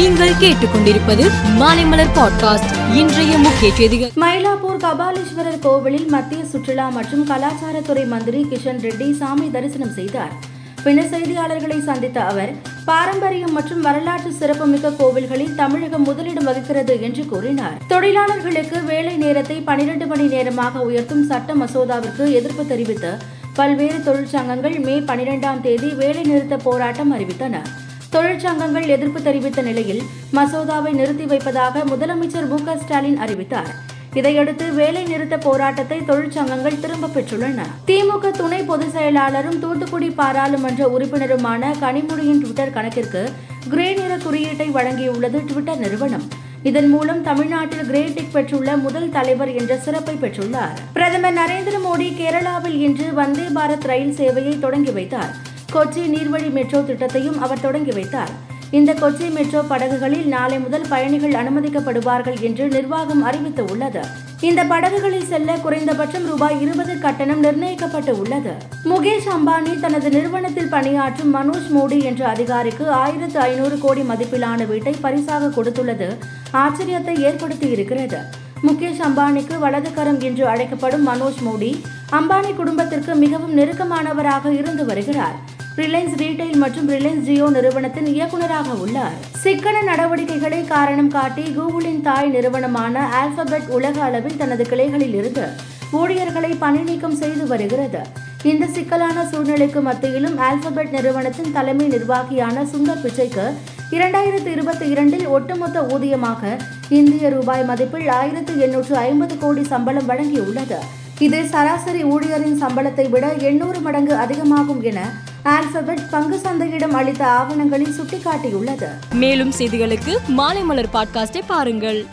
நீங்கள் கேட்டுக்கொண்டிருப்பது மாலைமலர் பாட்காஸ்ட் இன்றைய முக்கிய செய்திகள். மயிலாப்பூர் கபாலீஸ்வரர் கோவிலில் மத்திய சுற்றுலா மற்றும் கலாச்சாரத்துறை மந்திரி கிஷன் ரெட்டி சாமி தரிசனம் செய்தார். பின்னர் செய்தியாளர்களை சந்தித்த அவர் பாரம்பரியம் மற்றும் வரலாற்று சிறப்புமிக்க கோவில்களில் தமிழகம் முதலிடம் வகிக்கிறது என்று கூறினார். தொழிலாளர்களுக்கு வேலை நேரத்தை பனிரெண்டு மணி நேரமாக உயர்த்தும் சட்ட மசோதாவிற்கு எதிர்ப்பு தெரிவித்து பல்வேறு தொழிற்சங்கங்கள் மே பனிரெண்டாம் தேதி வேலை நிறுத்த போராட்டம் அறிவித்தனர் தொழிற்சங்கங்கள் எதிர்ப்பு தெரிவித்த நிலையில் மசோதாவை நிறுத்தி வைப்பதாக முதலமைச்சர் மு ஸ்டாலின் அறிவித்தார். இதையடுத்து வேலை நிறுத்த போராட்டத்தை தொழிற்சங்கங்கள் திரும்ப பெற்றுள்ளன. திமுக துணை பொதுச் செயலாளரும் தூத்துக்குடி பாராளுமன்ற உறுப்பினருமான கனிமொழியின் ட்விட்டர் கணக்கிற்கு கிரே நிற குறியீட்டை வழங்கியுள்ளது ட்விட்டர் நிறுவனம். இதன் மூலம் தமிழ்நாட்டில் கிரேடிக் பெற்றுள்ள முதல் தலைவர் என்ற சிறப்பை பெற்றுள்ளார். பிரதமர் நரேந்திர மோடி கேரளாவில் இன்று வந்தே பாரத் ரயில் சேவையை தொடங்கி வைத்தார். கொச்சி நீர்வழி மெட்ரோ திட்டத்தையும் அவர் தொடங்கி வைத்தார். இந்த கொச்சி மெட்ரோ படகுகளில் நாளை முதல் பயணிகள் அனுமதிக்கப்படுவார்கள் என்று நிர்வாகம் அறிவித்துள்ளது இந்த படகுகளில் செல்ல குறைந்தபட்சம் ரூபாய் இருபது கட்டணம் நிர்ணயிக்கப்பட்டு உள்ளது. முகேஷ் அம்பானி தனது நிறுவனத்தில் பணியாற்றும் மனோஜ் மோடி என்ற அதிகாரிக்கு ஆயிரத்து ஐநூறு கோடி மதிப்பிலான வீட்டை பரிசாக கொடுத்துள்ளது. ஆச்சரியத்தை ஏற்படுத்தி இருக்கிறது முகேஷ் அம்பானிக்கு வலதுகரம் என்று அழைக்கப்படும் மனோஜ் மோடி அம்பானி குடும்பத்திற்கு மிகவும் நெருக்கமானவராக இருந்து வருகிறார். ரிலையன்ஸ் ரீட்டைல் மற்றும் ரிலையன்ஸ் ஜியோ நிறுவனத்தின் இயக்குநராக உள்ளார். சிக்கன நடவடிக்கைகளை காரணம் காட்டி கூகுளின் தாய் நிறுவனமான ஆல்பபெட் உலக அளவில் தனது கிளைகளில் இருந்து ஊழியர்களை பணி நீக்கம் செய்து வருகிறது. இந்த சிக்கலான சூழ்நிலைக்கு மத்தியிலும் ஆல்பபெட் நிறுவனத்தின் தலைமை நிர்வாகியான சுந்தர் பிச்சைக்கு இரண்டாயிரத்து இருபத்தி இரண்டில் ஒட்டுமொத்த ஊதியமாக இந்திய ரூபாய் மதிப்பில் ஆயிரத்து எண்ணூற்று ஐம்பது கோடி சம்பளம் வழங்கியுள்ளது. இது சராசரி ஊழியரின் சம்பளத்தை விட எண்ணூறு மடங்கு அதிகமாகும் என ஆல்பபெட் பங்கு சந்தையிடம் அளித்த ஆவணங்களில் சுட்டிக்காட்டியுள்ளது. மேலும் செய்திகளுக்கு மாலைமலர் பாட்காஸ்டை பாருங்கள்.